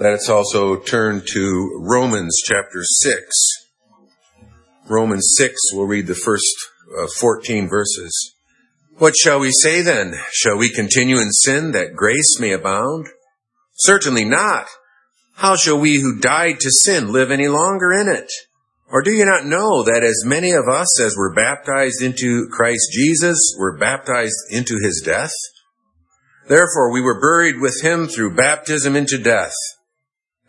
Let us also turn to Romans chapter 6. Romans 6, we'll read the first uh, 14 verses. What shall we say then? Shall we continue in sin that grace may abound? Certainly not. How shall we who died to sin live any longer in it? Or do you not know that as many of us as were baptized into Christ Jesus were baptized into his death? Therefore we were buried with him through baptism into death,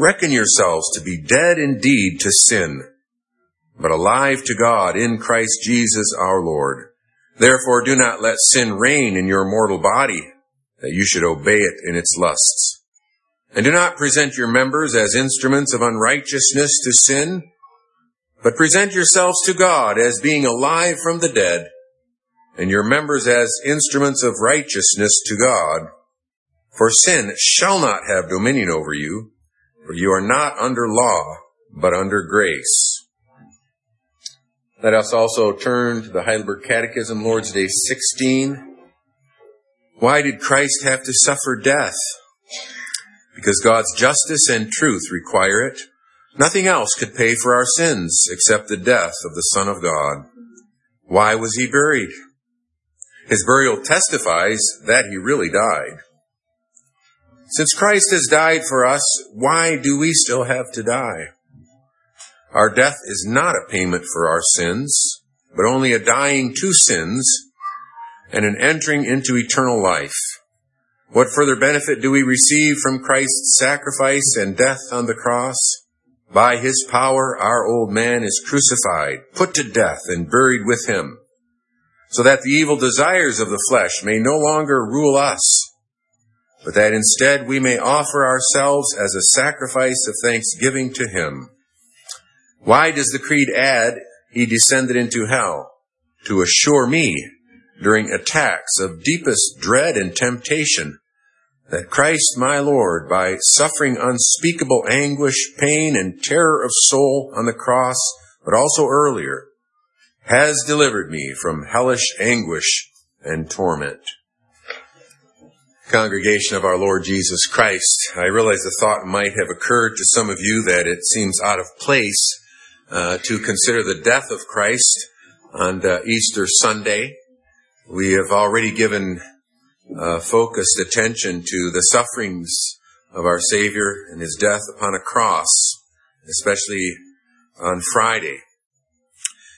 reckon yourselves to be dead indeed to sin, but alive to God in Christ Jesus our Lord. Therefore do not let sin reign in your mortal body, that you should obey it in its lusts. And do not present your members as instruments of unrighteousness to sin, but present yourselves to God as being alive from the dead, and your members as instruments of righteousness to God. For sin shall not have dominion over you, for you are not under law, but under grace. Let us also turn to the Heidelberg Catechism, Lord's Day 16. Why did Christ have to suffer death? Because God's justice and truth require it. Nothing else could pay for our sins except the death of the Son of God. Why was he buried? His burial testifies that he really died. Since Christ has died for us, why do we still have to die? Our death is not a payment for our sins, but only a dying to sins and an entering into eternal life. What further benefit do we receive from Christ's sacrifice and death on the cross? By his power, our old man is crucified, put to death, and buried with him, so that the evil desires of the flesh may no longer rule us, but that instead we may offer ourselves as a sacrifice of thanksgiving to him. Why does the creed add, he descended into hell? To assure me, during attacks of deepest dread and temptation, that Christ my Lord, by suffering unspeakable anguish, pain, and terror of soul on the cross, but also earlier, has delivered me from hellish anguish and torment. Congregation of our Lord Jesus Christ, I realize the thought might have occurred to some of you that it seems out of place uh, to consider the death of Christ on uh, Easter Sunday. We have already given uh, focused attention to the sufferings of our Savior and his death upon a cross, especially on Friday.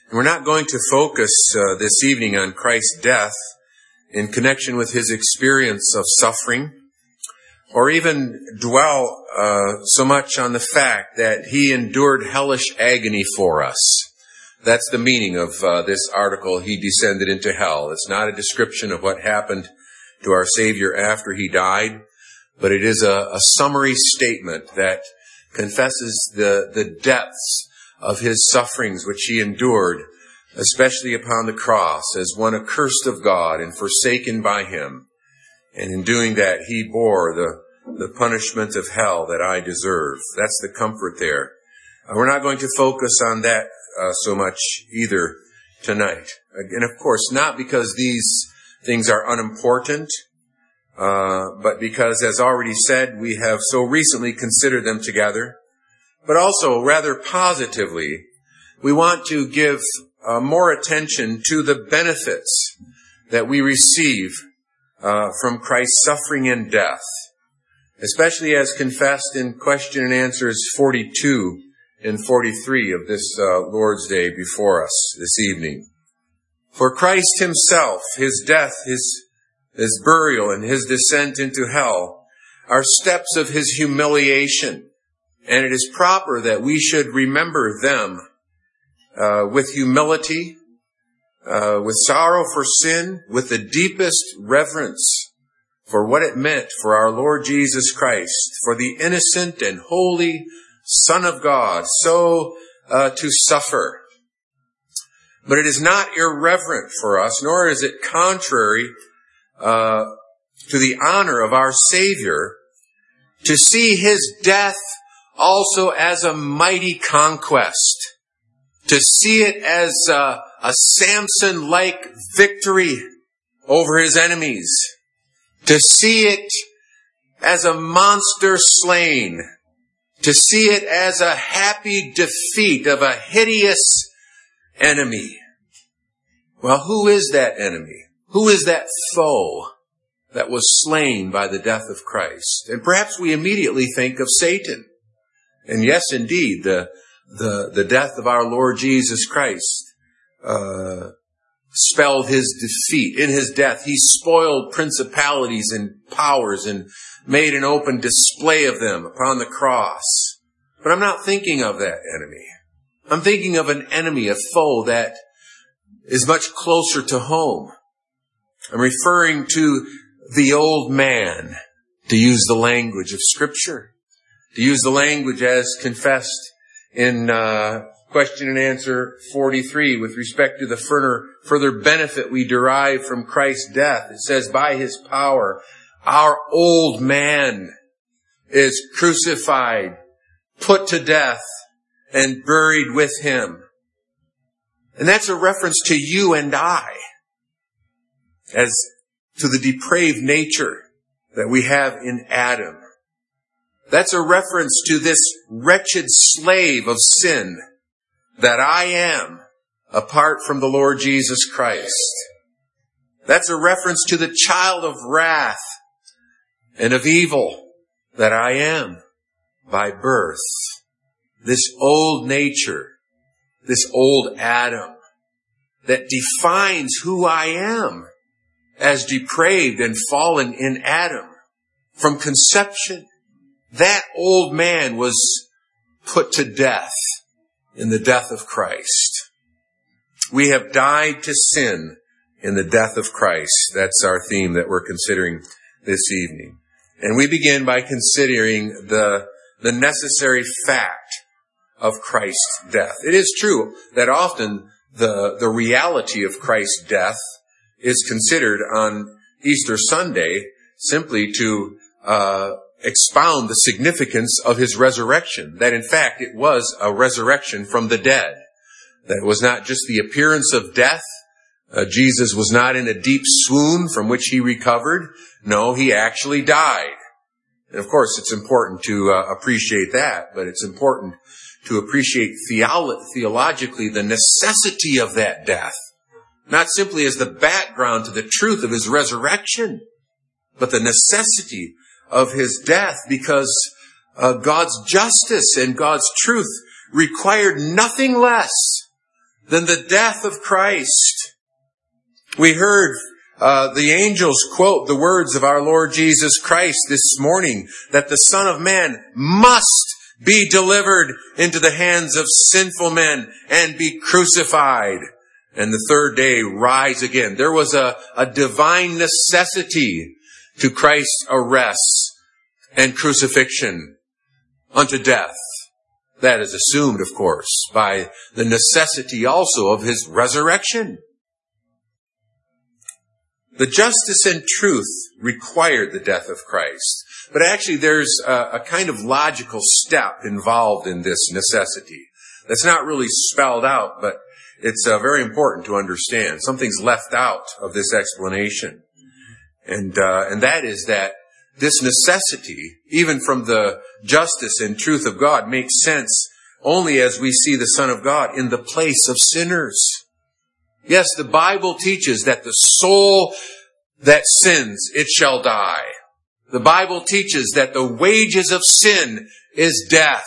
And we're not going to focus uh, this evening on Christ's death in connection with his experience of suffering, or even dwell uh, so much on the fact that he endured hellish agony for us. That's the meaning of uh, this article, He Descended into Hell. It's not a description of what happened to our Savior after he died, but it is a, a summary statement that confesses the, the depths of his sufferings which he endured, especially upon the cross, as one accursed of God and forsaken by him. And in doing that, he bore the, the punishment of hell that I deserve. That's the comfort there. Uh, we're not going to focus on that uh, so much either tonight. And of course, not because these things are unimportant, uh, but because, as already said, we have so recently considered them together, but also rather positively, we want to give uh, more attention to the benefits that we receive uh, from Christ's suffering and death, especially as confessed in question and answers 42 and 43 of this uh, Lord's Day before us this evening. For Christ himself, his death, his, his burial, and his descent into hell are steps of his humiliation. And it is proper that we should remember them uh, with humility, uh, with sorrow for sin, with the deepest reverence for what it meant for our Lord Jesus Christ, for the innocent and holy Son of God, so uh, to suffer. But it is not irreverent for us, nor is it contrary uh, to the honor of our Savior to see his death also as a mighty conquest, to see it as a, a Samson-like victory over his enemies, to see it as a monster slain, to see it as a happy defeat of a hideous enemy. Well, who is that enemy? Who is that foe that was slain by the death of Christ? And perhaps we immediately think of Satan. And yes, indeed, the, the, the death of our Lord Jesus Christ, uh, spelled his defeat. In his death, he spoiled principalities and powers and made an open display of them upon the cross. But I'm not thinking of that enemy. I'm thinking of an enemy, a foe that is much closer to home. I'm referring to the old man, to use the language of scripture, to use the language as confessed in uh, question and answer 43 with respect to the further, further benefit we derive from Christ's death. It says, by his power, our old man is crucified, put to death, and buried with him. And that's a reference to you and I as to the depraved nature that we have in Adam. That's a reference to this wretched slave of sin that I am apart from the Lord Jesus Christ. That's a reference to the child of wrath and of evil that I am by birth. This old nature, this old Adam that defines who I am as depraved and fallen in Adam from conception. That old man was put to death in the death of Christ. We have died to sin in the death of Christ. That's our theme that we're considering this evening. And we begin by considering the, the necessary fact of Christ's death. It is true that often the, the reality of Christ's death is considered on Easter Sunday simply to uh, expound the significance of his resurrection. That in fact it was a resurrection from the dead. That it was not just the appearance of death. Uh, Jesus was not in a deep swoon from which he recovered. No, he actually died. And of course, it's important to uh, appreciate that, but it's important to appreciate theolo- theologically the necessity of that death. Not simply as the background to the truth of his resurrection, but the necessity of his death because uh, God's justice and God's truth required nothing less than the death of Christ. We heard uh, the angels quote the words of our Lord Jesus Christ this morning that the Son of Man must be delivered into the hands of sinful men and be crucified and the third day rise again. There was a, a divine necessity to Christ's arrest and crucifixion unto death. That is assumed, of course, by the necessity also of his resurrection. The justice and truth required the death of Christ. But actually there's a, a, kind of logical step involved in this necessity. That's not really spelled out, but it's uh, very important to understand. Something's left out of this explanation. And, uh, and that is that this necessity, even from the justice and truth of God, makes sense only as we see the Son of God in the place of sinners. Yes, the Bible teaches that the soul that sins, it shall die. The Bible teaches that the wages of sin is death.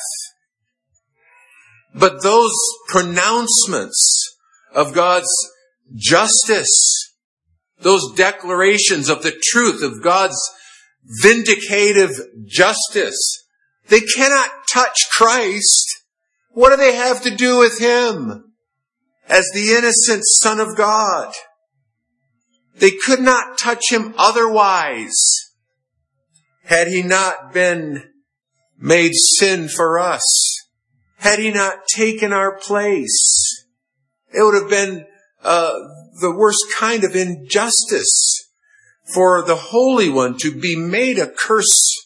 But those pronouncements of God's justice, those declarations of the truth of God's vindicative justice, they cannot touch Christ. What do they have to do with Him as the innocent Son of God? They could not touch Him otherwise had He not been made sin for us. Had He not taken our place. It would have been uh, the worst kind of injustice for the Holy One to be made a curse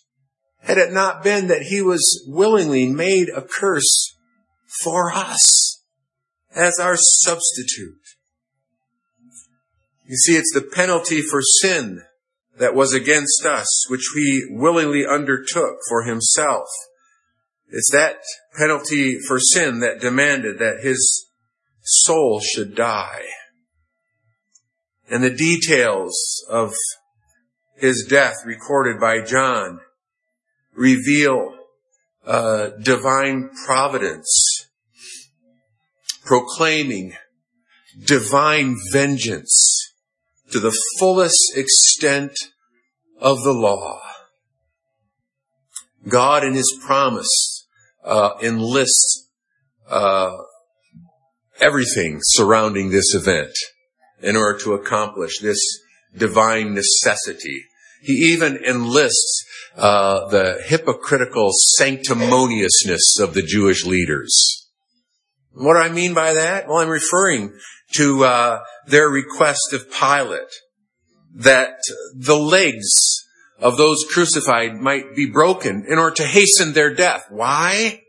had it not been that he was willingly made a curse for us as our substitute. You see, it's the penalty for sin that was against us, which he willingly undertook for himself. It's that penalty for sin that demanded that his soul should die. And the details of his death recorded by John reveal uh, divine providence, proclaiming divine vengeance to the fullest extent of the law. God in His promise uh, enlists uh, everything surrounding this event in order to accomplish this divine necessity. He even enlists uh, the hypocritical sanctimoniousness of the Jewish leaders. What do I mean by that? Well, I'm referring to uh, their request of Pilate that the legs of those crucified might be broken in order to hasten their death. Why?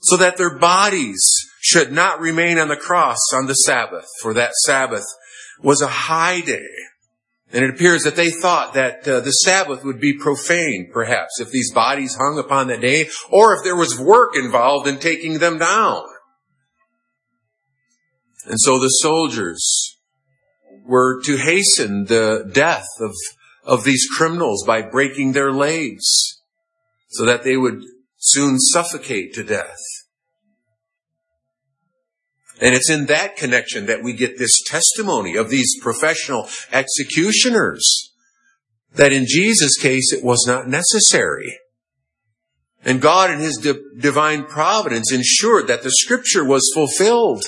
So that their bodies should not remain on the cross on the Sabbath, for that Sabbath was a high day and it appears that they thought that uh, the Sabbath would be profane, perhaps, if these bodies hung upon that day, or if there was work involved in taking them down. And so the soldiers were to hasten the death of, of these criminals by breaking their legs, so that they would soon suffocate to death. And it's in that connection that we get this testimony of these professional executioners that in Jesus' case it was not necessary. And God in His di- divine providence ensured that the scripture was fulfilled.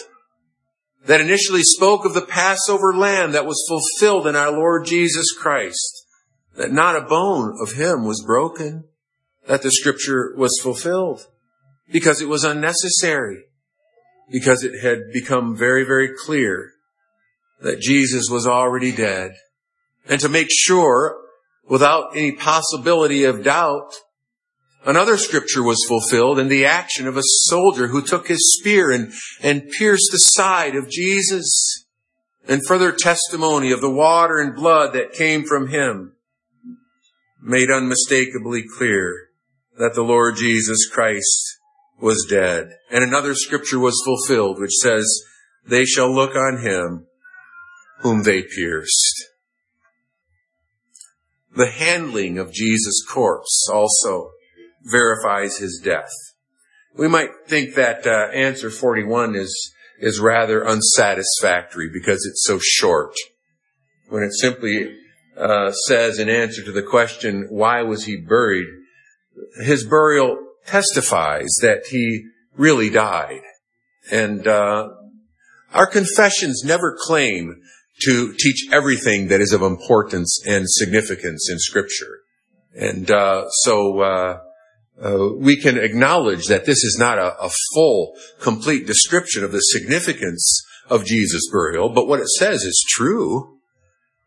That initially spoke of the Passover lamb that was fulfilled in our Lord Jesus Christ. That not a bone of Him was broken. That the scripture was fulfilled. Because it was unnecessary because it had become very, very clear that Jesus was already dead. And to make sure, without any possibility of doubt, another scripture was fulfilled in the action of a soldier who took his spear and, and pierced the side of Jesus. And further testimony of the water and blood that came from him made unmistakably clear that the Lord Jesus Christ was dead. And another scripture was fulfilled, which says, they shall look on him whom they pierced. The handling of Jesus' corpse also verifies his death. We might think that uh, answer 41 is is rather unsatisfactory because it's so short. When it simply uh, says in answer to the question, why was he buried? His burial testifies that he really died. And uh, our confessions never claim to teach everything that is of importance and significance in Scripture. And uh, so uh, uh, we can acknowledge that this is not a, a, full, complete description of the significance of Jesus' burial, but what it says is true.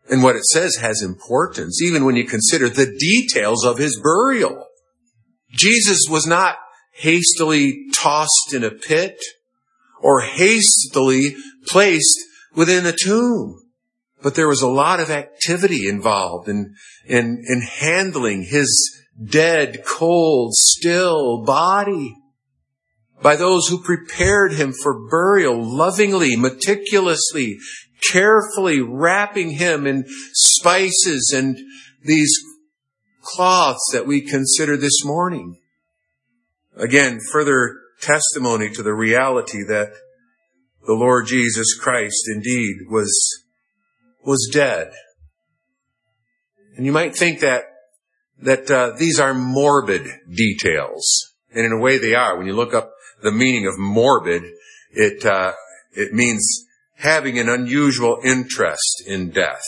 And what it says has importance, even when you consider the details of his burial. Jesus was not hastily tossed in a pit or hastily placed within a tomb. But there was a lot of activity involved in, in, in handling his dead, cold, still body by those who prepared him for burial lovingly, meticulously, carefully wrapping him in spices and these cloths that we consider this morning. Again, further testimony to the reality that the Lord Jesus Christ indeed was, was dead. And you might think that, that uh, these are morbid details. And in a way they are. When you look up the meaning of morbid, it, uh, it means having an unusual interest in death.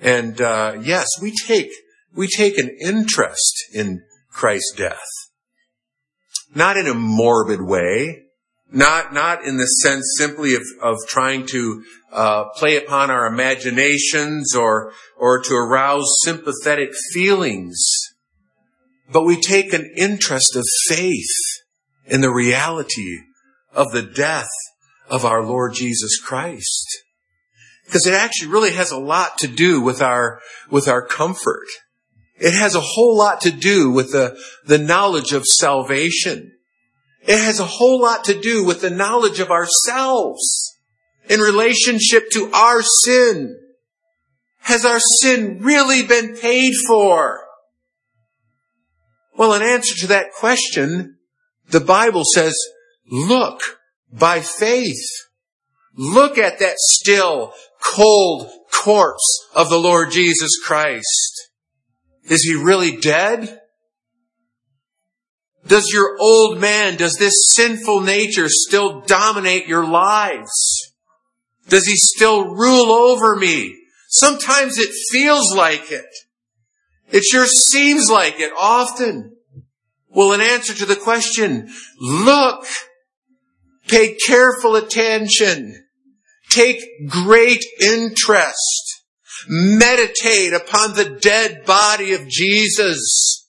And uh, yes, we take we take an interest in Christ's death, not in a morbid way, not not in the sense simply of of trying to uh, play upon our imaginations or or to arouse sympathetic feelings, but we take an interest of faith in the reality of the death of our Lord Jesus Christ. Because it actually really has a lot to do with our, with our comfort. It has a whole lot to do with the, the knowledge of salvation. It has a whole lot to do with the knowledge of ourselves in relationship to our sin. Has our sin really been paid for? Well, in answer to that question, the Bible says, look by faith. Look at that still, cold corpse of the Lord Jesus Christ. Is he really dead? Does your old man, does this sinful nature still dominate your lives? Does he still rule over me? Sometimes it feels like it. It sure seems like it often. Well, in answer to the question, look, pay careful attention, take great interest, meditate upon the dead body of Jesus,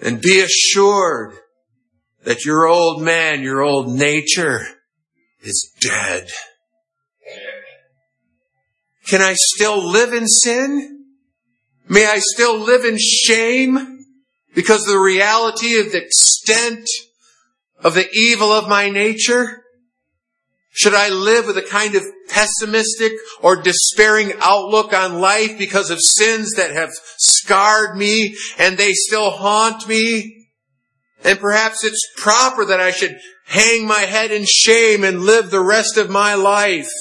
and be assured that your old man, your old nature is dead. Can I still live in sin? May I still live in shame because of the reality of the extent of the evil of my nature? Should I live with a kind of pessimistic or despairing outlook on life because of sins that have scarred me and they still haunt me? And perhaps it's proper that I should hang my head in shame and live the rest of my life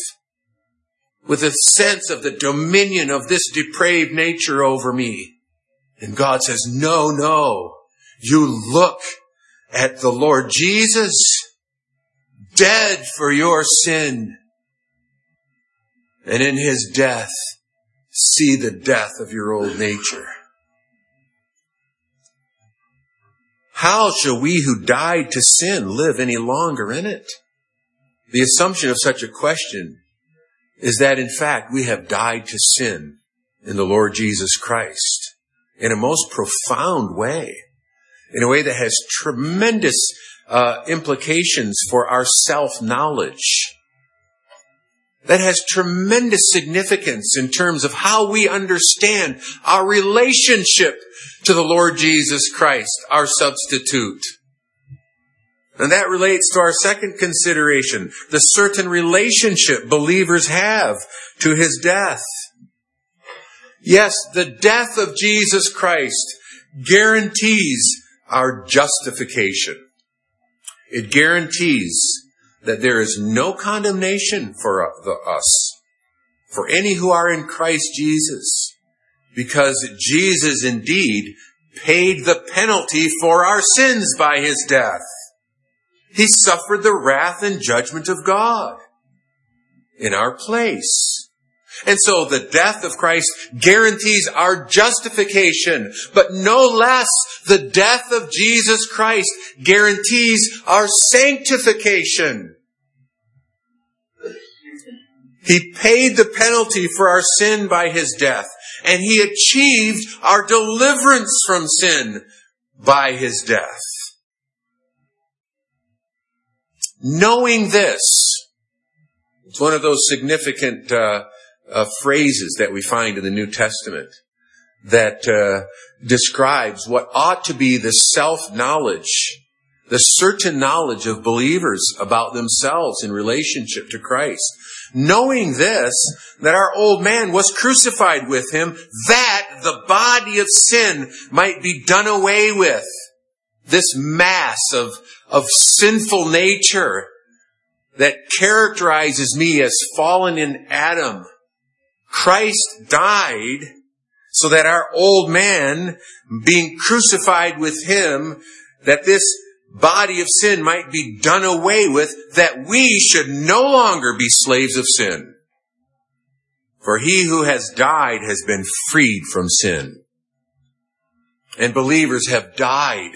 with a sense of the dominion of this depraved nature over me. And God says, no, no, you look at the Lord Jesus, dead for your sin. And in his death, see the death of your old nature. How shall we who died to sin live any longer in it? The assumption of such a question is that in fact we have died to sin in the Lord Jesus Christ in a most profound way, in a way that has tremendous uh, implications for our self-knowledge. That has tremendous significance in terms of how we understand our relationship to the Lord Jesus Christ, our substitute. And that relates to our second consideration, the certain relationship believers have to his death. Yes, the death of Jesus Christ guarantees our justification. It guarantees that there is no condemnation for us, for any who are in Christ Jesus, because Jesus indeed paid the penalty for our sins by his death. He suffered the wrath and judgment of God in our place. And so the death of Christ guarantees our justification, but no less the death of Jesus Christ guarantees our sanctification. He paid the penalty for our sin by his death, and he achieved our deliverance from sin by his death. Knowing this, it's one of those significant uh, uh, phrases that we find in the New Testament that uh, describes what ought to be the self-knowledge, the certain knowledge of believers about themselves in relationship to Christ. Knowing this, that our old man was crucified with him, that the body of sin might be done away with this mass of, of sinful nature that characterizes me as fallen in Adam. Christ died so that our old man, being crucified with him, that this body of sin might be done away with, that we should no longer be slaves of sin. For he who has died has been freed from sin. And believers have died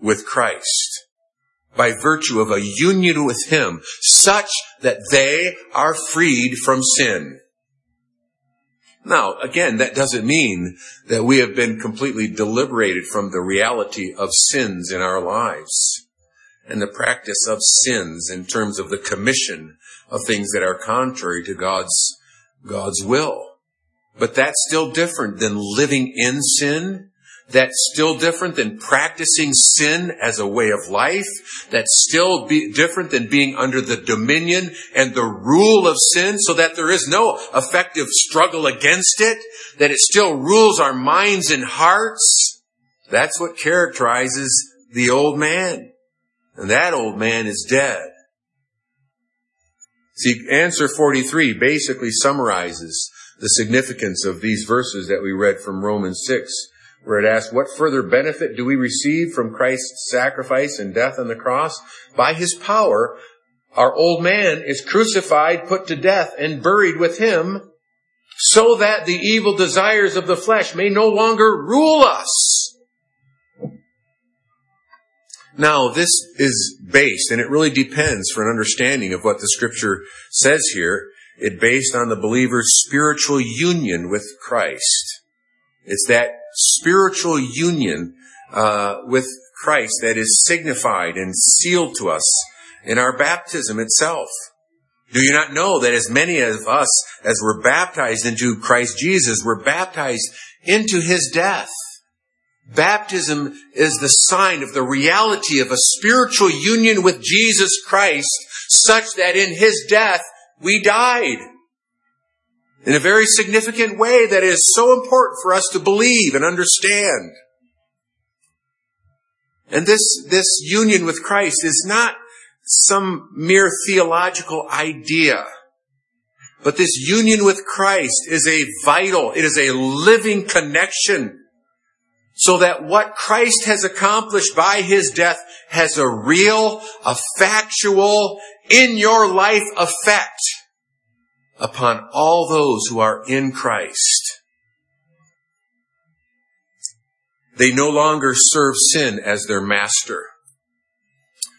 with Christ by virtue of a union with Him such that they are freed from sin. Now, again, that doesn't mean that we have been completely deliberated from the reality of sins in our lives and the practice of sins in terms of the commission of things that are contrary to God's, God's will. But that's still different than living in sin that's still different than practicing sin as a way of life. That's still different than being under the dominion and the rule of sin so that there is no effective struggle against it, that it still rules our minds and hearts. That's what characterizes the old man. And that old man is dead. See, answer 43 basically summarizes the significance of these verses that we read from Romans 6 where it asks, what further benefit do we receive from Christ's sacrifice and death on the cross? By his power, our old man is crucified, put to death, and buried with him, so that the evil desires of the flesh may no longer rule us. Now, this is based, and it really depends for an understanding of what the scripture says here. It based on the believer's spiritual union with Christ. It's that spiritual union uh, with Christ that is signified and sealed to us in our baptism itself. Do you not know that as many of us as were baptized into Christ Jesus were baptized into his death? Baptism is the sign of the reality of a spiritual union with Jesus Christ such that in his death we died in a very significant way that is so important for us to believe and understand. And this, this union with Christ is not some mere theological idea. But this union with Christ is a vital, it is a living connection so that what Christ has accomplished by his death has a real, a factual, in your life effect upon all those who are in Christ. They no longer serve sin as their master.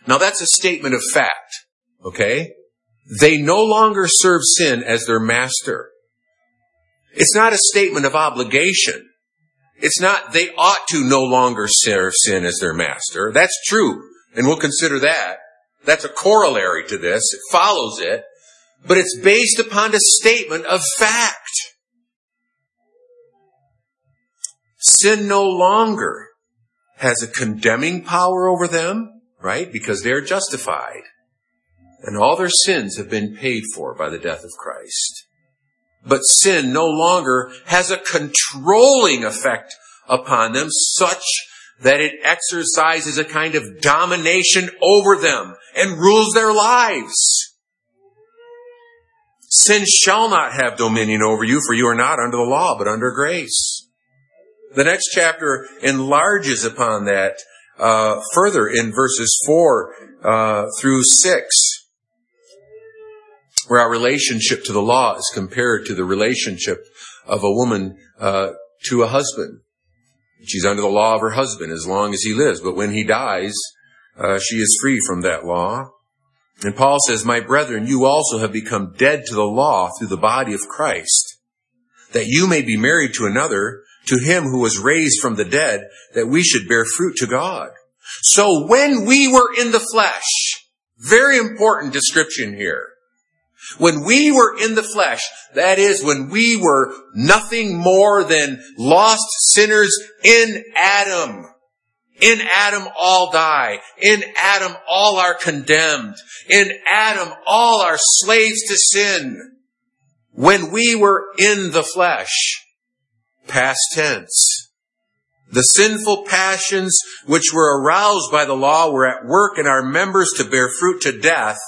Now that's a statement of fact, okay? They no longer serve sin as their master. It's not a statement of obligation. It's not they ought to no longer serve sin as their master. That's true, and we'll consider that. That's a corollary to this. It follows it but it's based upon a statement of fact. Sin no longer has a condemning power over them, right? Because they're justified. And all their sins have been paid for by the death of Christ. But sin no longer has a controlling effect upon them such that it exercises a kind of domination over them and rules their lives. Sin shall not have dominion over you, for you are not under the law, but under grace. The next chapter enlarges upon that uh, further in verses four uh, through six, where our relationship to the law is compared to the relationship of a woman uh, to a husband. She's under the law of her husband as long as he lives, but when he dies, uh, she is free from that law. And Paul says, My brethren, you also have become dead to the law through the body of Christ, that you may be married to another, to him who was raised from the dead, that we should bear fruit to God. So when we were in the flesh, very important description here. When we were in the flesh, that is when we were nothing more than lost sinners in Adam. In Adam all die. In Adam all are condemned. In Adam all are slaves to sin. When we were in the flesh, past tense, The sinful passions which were aroused by the law were at work in our members to bear fruit to death.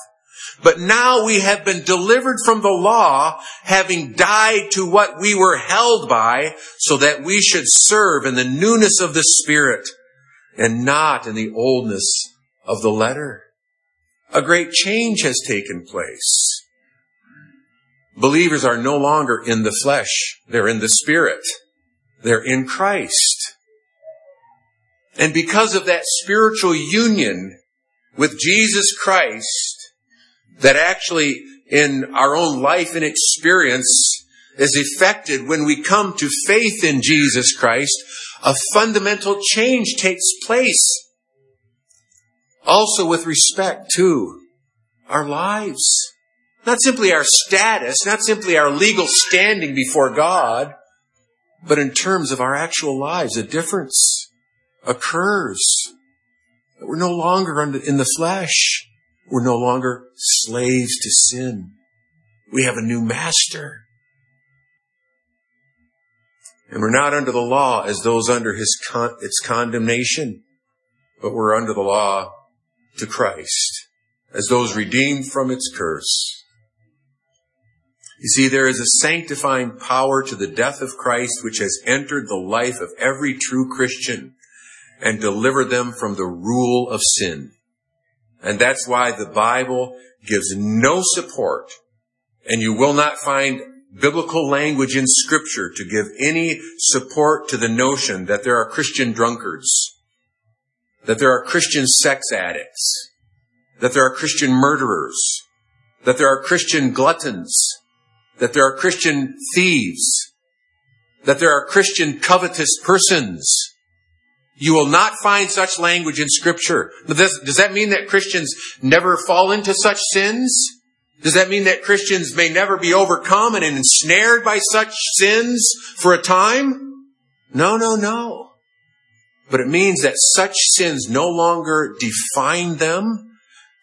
But now we have been delivered from the law, having died to what we were held by, so that we should serve in the newness of the Spirit and not in the oldness of the letter. A great change has taken place. Believers are no longer in the flesh. They're in the Spirit. They're in Christ. And because of that spiritual union with Jesus Christ, that actually in our own life and experience is effected when we come to faith in Jesus Christ, a fundamental change takes place. Also with respect to our lives. Not simply our status, not simply our legal standing before God, but in terms of our actual lives, a difference occurs. We're no longer in the flesh. We're no longer slaves to sin. We have a new master. And we're not under the law as those under his con- its condemnation, but we're under the law to Christ as those redeemed from its curse. You see, there is a sanctifying power to the death of Christ which has entered the life of every true Christian and delivered them from the rule of sin. And that's why the Bible gives no support and you will not find biblical language in scripture to give any support to the notion that there are Christian drunkards, that there are Christian sex addicts, that there are Christian murderers, that there are Christian gluttons, that there are Christian thieves, that there are Christian covetous persons, you will not find such language in scripture. Does, does that mean that Christians never fall into such sins? Does that mean that Christians may never be overcome and ensnared by such sins for a time? No, no, no. But it means that such sins no longer define them.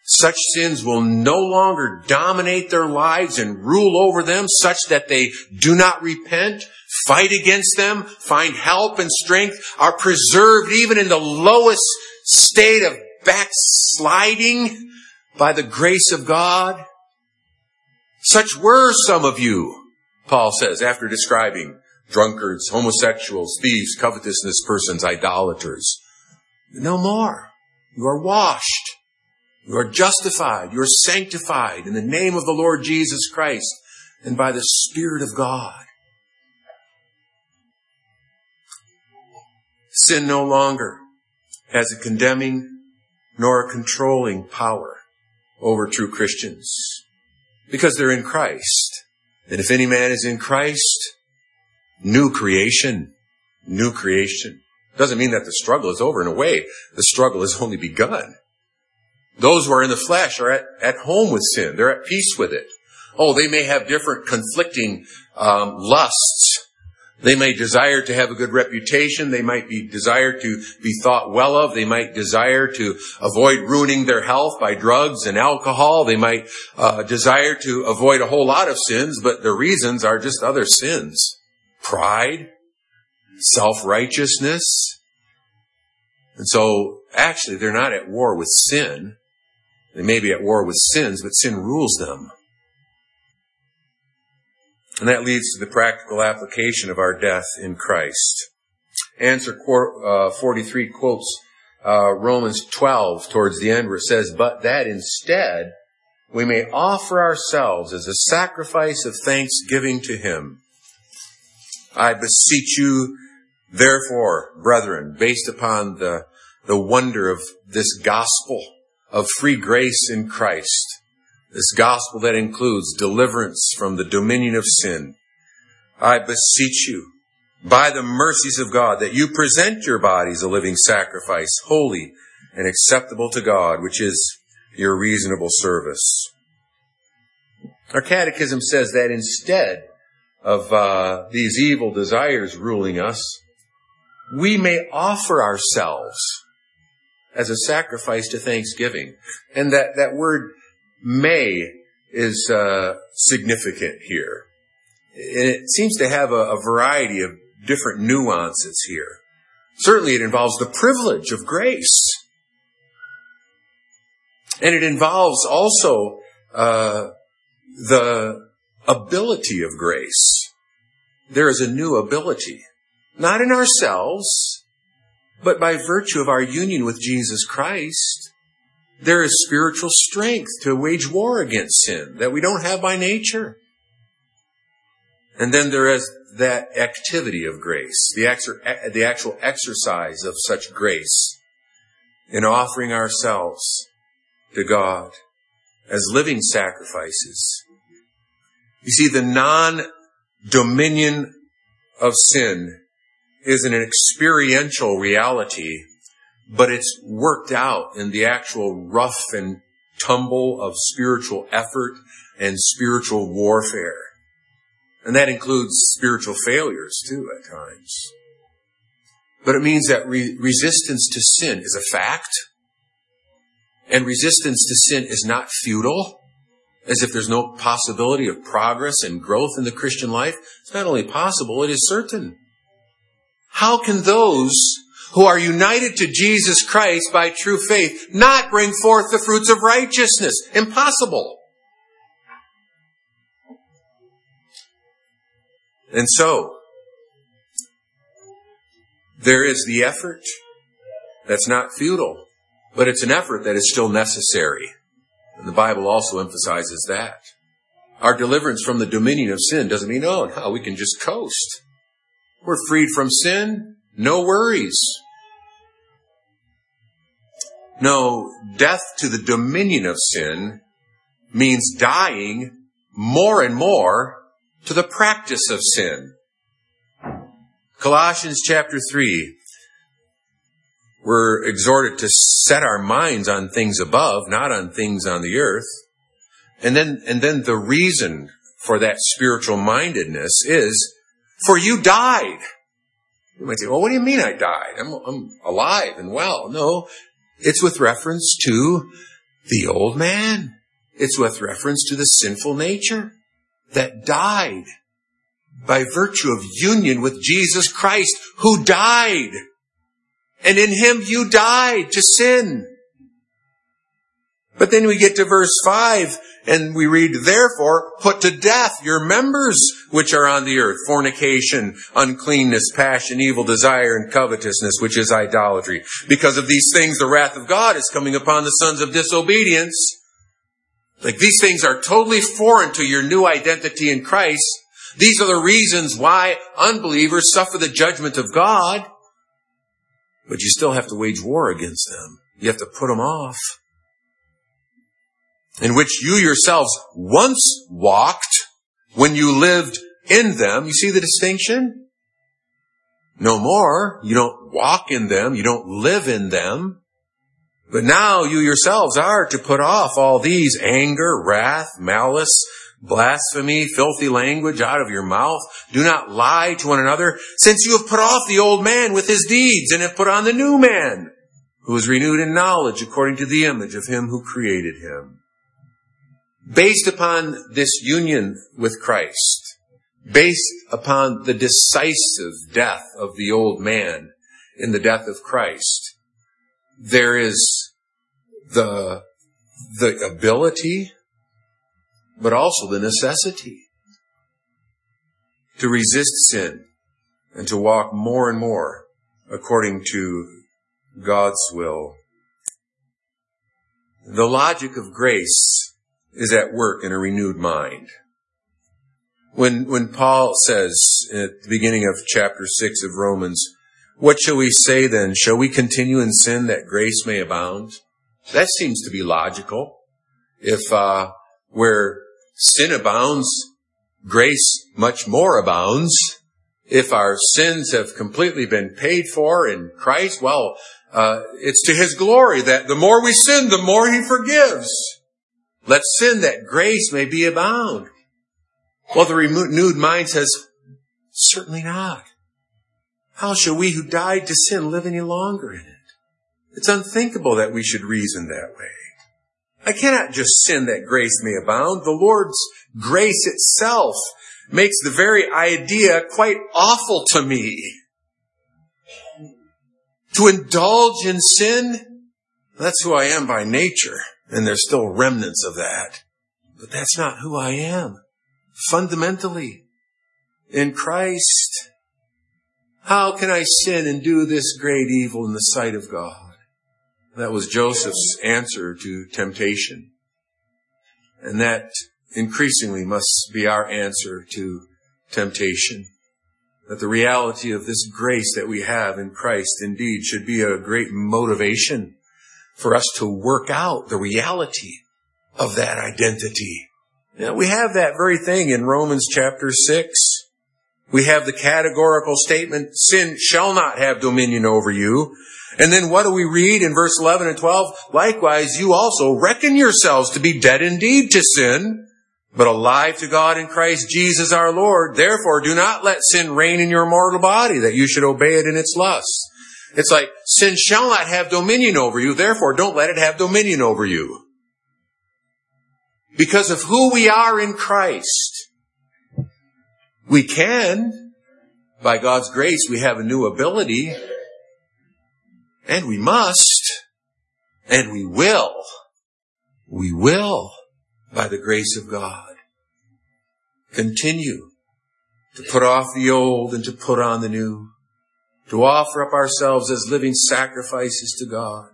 Such sins will no longer dominate their lives and rule over them such that they do not repent, fight against them, find help and strength, are preserved even in the lowest state of backsliding by the grace of God. Such were some of you, Paul says, after describing drunkards, homosexuals, thieves, covetousness persons, idolaters. No more. You are washed. You are justified. You are sanctified in the name of the Lord Jesus Christ and by the Spirit of God. Sin no longer has a condemning nor a controlling power over true Christians because they're in Christ. And if any man is in Christ, new creation, new creation. Doesn't mean that the struggle is over. In a way, the struggle has only begun. Those who are in the flesh are at, at home with sin. They're at peace with it. Oh, they may have different conflicting um, lusts. They may desire to have a good reputation. They might be desire to be thought well of. They might desire to avoid ruining their health by drugs and alcohol. They might uh, desire to avoid a whole lot of sins, but the reasons are just other sins: pride, self-righteousness, and so actually they're not at war with sin. They may be at war with sins, but sin rules them. And that leads to the practical application of our death in Christ. Answer uh, 43 quotes uh, Romans 12 towards the end where it says, But that instead we may offer ourselves as a sacrifice of thanksgiving to Him. I beseech you, therefore, brethren, based upon the, the wonder of this gospel, of free grace in Christ. This gospel that includes deliverance from the dominion of sin. I beseech you, by the mercies of God, that you present your bodies a living sacrifice, holy and acceptable to God, which is your reasonable service. Our catechism says that instead of uh, these evil desires ruling us, we may offer ourselves as a sacrifice to thanksgiving. And that, that word may is uh, significant here. And it seems to have a, a variety of different nuances here. Certainly it involves the privilege of grace. And it involves also uh, the ability of grace. There is a new ability, not in ourselves, but by virtue of our union with Jesus Christ. There is spiritual strength to wage war against sin that we don't have by nature. And then there is that activity of grace, the, the actual exercise of such grace in offering ourselves to God as living sacrifices. You see, the non-dominion of sin is an experiential reality, but it's worked out in the actual rough and tumble of spiritual effort and spiritual warfare. And that includes spiritual failures too at times. But it means that re- resistance to sin is a fact. And resistance to sin is not futile, as if there's no possibility of progress and growth in the Christian life. It's not only possible, it is certain. How can those who are united to Jesus Christ by true faith not bring forth the fruits of righteousness? Impossible. And so, there is the effort that's not futile, but it's an effort that is still necessary. And the Bible also emphasizes that. Our deliverance from the dominion of sin doesn't mean, oh, no, we can just coast. We're freed from sin, no worries. No, death to the dominion of sin means dying more and more to the practice of sin. Colossians chapter 3. We're exhorted to set our minds on things above, not on things on the earth. And then, and then the reason for that spiritual mindedness is, for you died. You might say, well, what do you mean I died? I'm, I'm alive and well. No, it's with reference to the old man. It's with reference to the sinful nature that died by virtue of union with Jesus Christ, who died. And in him you died to sin. But then we get to verse 5 and we read, therefore, put to death your members which are on the earth, fornication, uncleanness, passion, evil desire, and covetousness, which is idolatry. Because of these things, the wrath of God is coming upon the sons of disobedience. Like these things are totally foreign to your new identity in Christ. These are the reasons why unbelievers suffer the judgment of God. But you still have to wage war against them. You have to put them off. In which you yourselves once walked when you lived in them. You see the distinction? No more. You don't walk in them. You don't live in them. But now you yourselves are to put off all these anger, wrath, malice, blasphemy, filthy language out of your mouth. Do not lie to one another, since you have put off the old man with his deeds and have put on the new man, who is renewed in knowledge according to the image of him who created him. Based upon this union with Christ, based upon the decisive death of the old man in the death of Christ, there is the, the ability, but also the necessity to resist sin and to walk more and more according to God's will. The logic of grace is at work in a renewed mind. When, when Paul says at the beginning of chapter 6 of Romans, what shall we say then? Shall we continue in sin that grace may abound? That seems to be logical. If uh, where sin abounds, grace much more abounds. If our sins have completely been paid for in Christ, well, uh, it's to His glory that the more we sin, the more He forgives. Let sin that grace may be abound. Well, the renewed mind says, certainly not. How shall we who died to sin live any longer in it? It's unthinkable that we should reason that way. I cannot just sin that grace may abound. The Lord's grace itself makes the very idea quite awful to me. To indulge in sin? That's who I am by nature, and there's still remnants of that. But that's not who I am. Fundamentally, in Christ, how can I sin and do this great evil in the sight of God? That was Joseph's answer to temptation. And that increasingly must be our answer to temptation. That the reality of this grace that we have in Christ indeed should be a great motivation for us to work out the reality of that identity. Now, we have that very thing in Romans chapter 6. We have the categorical statement, sin shall not have dominion over you. And then what do we read in verse 11 and 12? Likewise, you also reckon yourselves to be dead indeed to sin, but alive to God in Christ Jesus our Lord. Therefore, do not let sin reign in your mortal body, that you should obey it in its lusts. It's like, sin shall not have dominion over you, therefore don't let it have dominion over you. Because of who we are in Christ, we can, by God's grace, we have a new ability, and we must, and we will, we will by the grace of God. Continue to put off the old and to put on the new, to offer up ourselves as living sacrifices to God,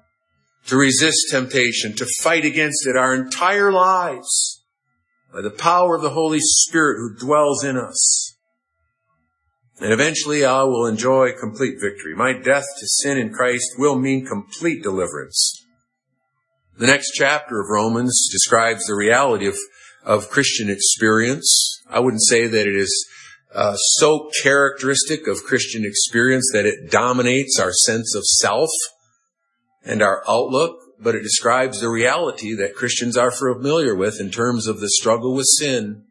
to resist temptation, to fight against it our entire lives by the power of the Holy Spirit who dwells in us. And eventually I will enjoy complete victory. My death to sin in Christ will mean complete deliverance. The next chapter of Romans describes the reality of, of Christian experience. I wouldn't say that it is uh, so characteristic of Christian experience that it dominates our sense of self and our outlook, but it describes the reality that Christians are familiar with in terms of the struggle with sin.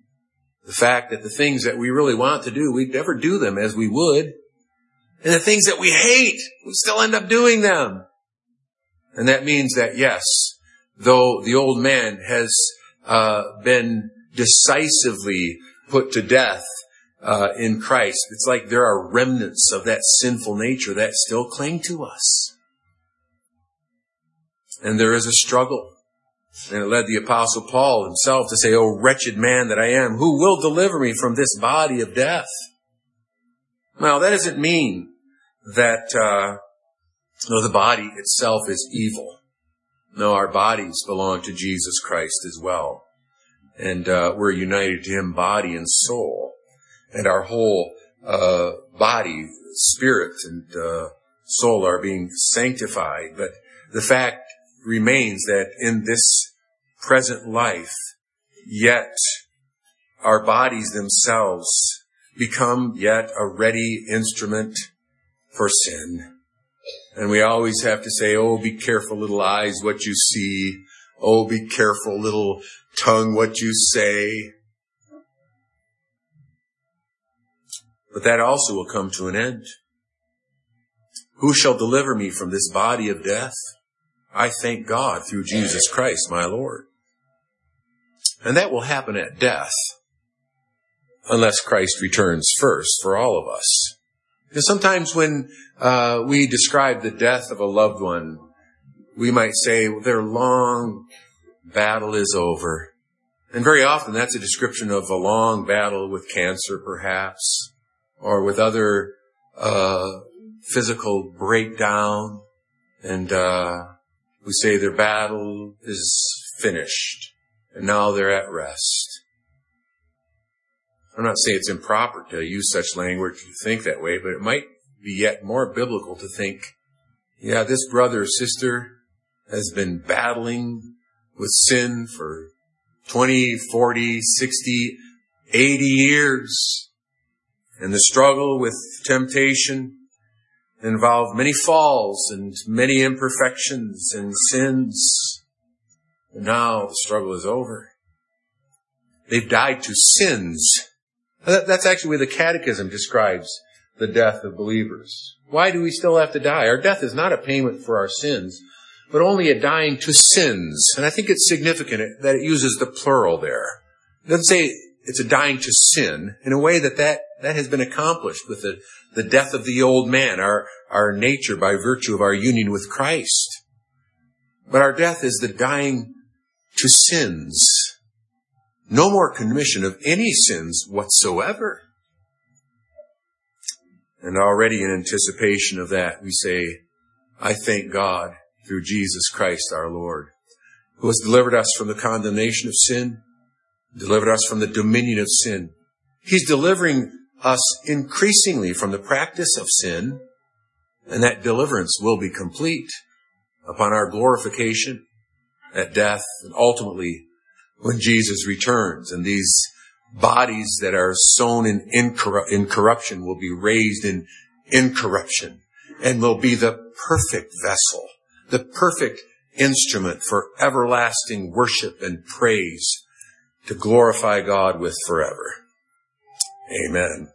The fact that the things that we really want to do, we'd never do them as we would. And the things that we hate, we still end up doing them. And that means that yes, though the old man has uh, been decisively put to death uh, in Christ, it's like there are remnants of that sinful nature that still cling to us. And there is a struggle. And it led the apostle Paul himself to say, Oh, wretched man that I am, who will deliver me from this body of death? Now, that doesn't mean that, uh, no, the body itself is evil. No, our bodies belong to Jesus Christ as well. And uh, we're united to Him body and soul. And our whole uh, body, spirit, and uh, soul are being sanctified. But the fact remains that in this present life, yet our bodies themselves become yet a ready instrument for sin. And we always have to say, oh, be careful, little eyes, what you see. Oh, be careful, little tongue, what you say. But that also will come to an end. Who shall deliver me from this body of death? I thank God through Jesus Christ, my Lord. And that will happen at death, unless Christ returns first for all of us. Because sometimes when uh, we describe the death of a loved one, we might say well, their long battle is over. And very often that's a description of a long battle with cancer, perhaps, or with other uh, physical breakdown. And uh, we say their battle is finished, and now they're at rest. I'm not saying it's improper to use such language to think that way, but it might be yet more biblical to think, yeah, this brother or sister has been battling with sin for 20, 40, 60, 80 years. And the struggle with temptation involved many falls and many imperfections and sins. And now the struggle is over. They've died to sins that's actually where the catechism describes the death of believers. Why do we still have to die? Our death is not a payment for our sins, but only a dying to sins. And I think it's significant that it uses the plural there. It doesn't say it's a dying to sin in a way that that that has been accomplished with the, the death of the old man, our, our nature by virtue of our union with Christ. But our death is the dying to sins. No more commission of any sins whatsoever. And already in anticipation of that, we say, I thank God through Jesus Christ our Lord, who has delivered us from the condemnation of sin, delivered us from the dominion of sin. He's delivering us increasingly from the practice of sin, and that deliverance will be complete upon our glorification at death and ultimately when Jesus returns and these bodies that are sown in, incorru- in corruption will be raised in incorruption and will be the perfect vessel, the perfect instrument for everlasting worship and praise to glorify God with forever. Amen.